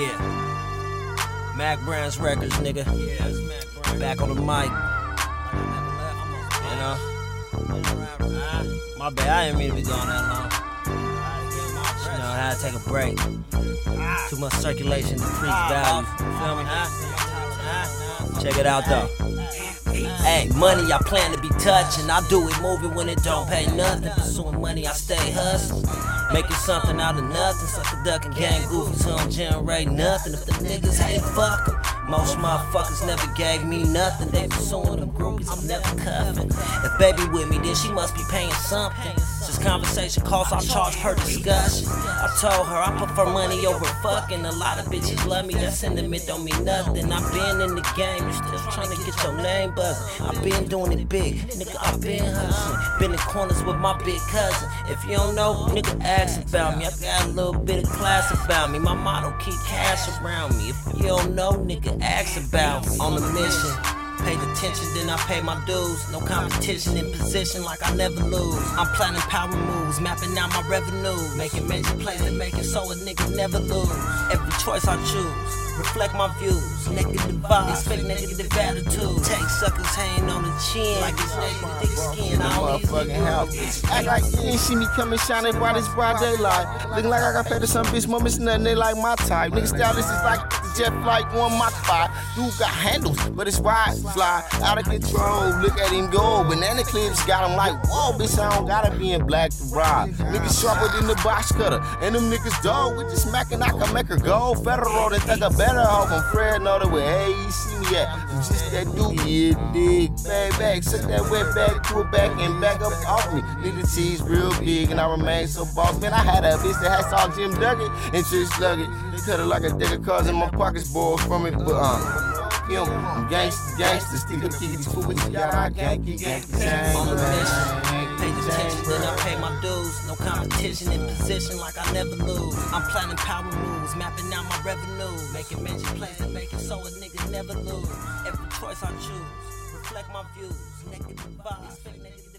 Yeah. Mac Brands Records, nigga. Yeah, it's Mac Brands. Back on the mic. You know? My bad, I didn't mean to be gone that long. You know, I had to take a break. Too much circulation, decreased ah, value. Feel me? Check it out though. Hey, money I plan to be touching. I do it moving when it don't pay nothing. Pursuing money, I stay hustling. Making something out of nothing. Suck a duck and gang goofy, so don't generate nothing. If the niggas hate, fuck 'em. Most motherfuckers never gave me nothing. They pursuing them groupies, I'm never cuffing. Baby with me, then she must be paying something. Since conversation costs, I charge her discussion. I told her I prefer money over fucking. A lot of bitches love me, that sentiment don't mean nothing. I've been in the game, you still trying to get your name buzzing. I've been doing it big, nigga, I've been hustling. Been in corners with my big cousin. If you don't know, nigga, ask about me. I got a little bit of class about me. My motto, keep cash around me. If you don't know, nigga, ask about me. On the mission. Paid attention, then I pay my dues. No competition in position like I never lose. I'm planning power moves, mapping out my revenue. Making major plays and making so a nigga never lose. Every choice I choose, reflect my views. Negative vibes, expect negative attitude. Take suckers hanging on the chin like it's naked thick skin. I don't easily house. Act like you ain't see me coming shining bright as broad daylight. Looking like I got paid to some bitch, mom, it's nothing, they like my type. Nigga style, this is like jet flight on my five. Dude got handles, but it's ride fly out of control. Look at him go. Banana clips got him like, whoa, bitch, I don't gotta be in black to ride. Niggas sharper than the box cutter. And them niggas dog, we just smacking, I can make her go. Federal, they think I better hope I'm Fred, know the way, hey, you see me at. Just that dude, yeah, dig, bag, bag, suck that wet bag, pull it back and back up off me. Nigga T's real big and I remain so boss. Man, I had a bitch that had saw Jim Duggan and Trish Luggett. Cut her like a deck of cards in my pockets, boy, from it, but um. You know, I'm gangsta, gangsta, stick up, kick these fool with these guys, ganky, ganky, gang. Attention, then I pay my dues. No competition in position like I never lose. I'm planning power moves, mapping out my revenue. Making major plays and making so a nigga never lose. Every choice I choose, reflect my views. Negative vibes, fake negative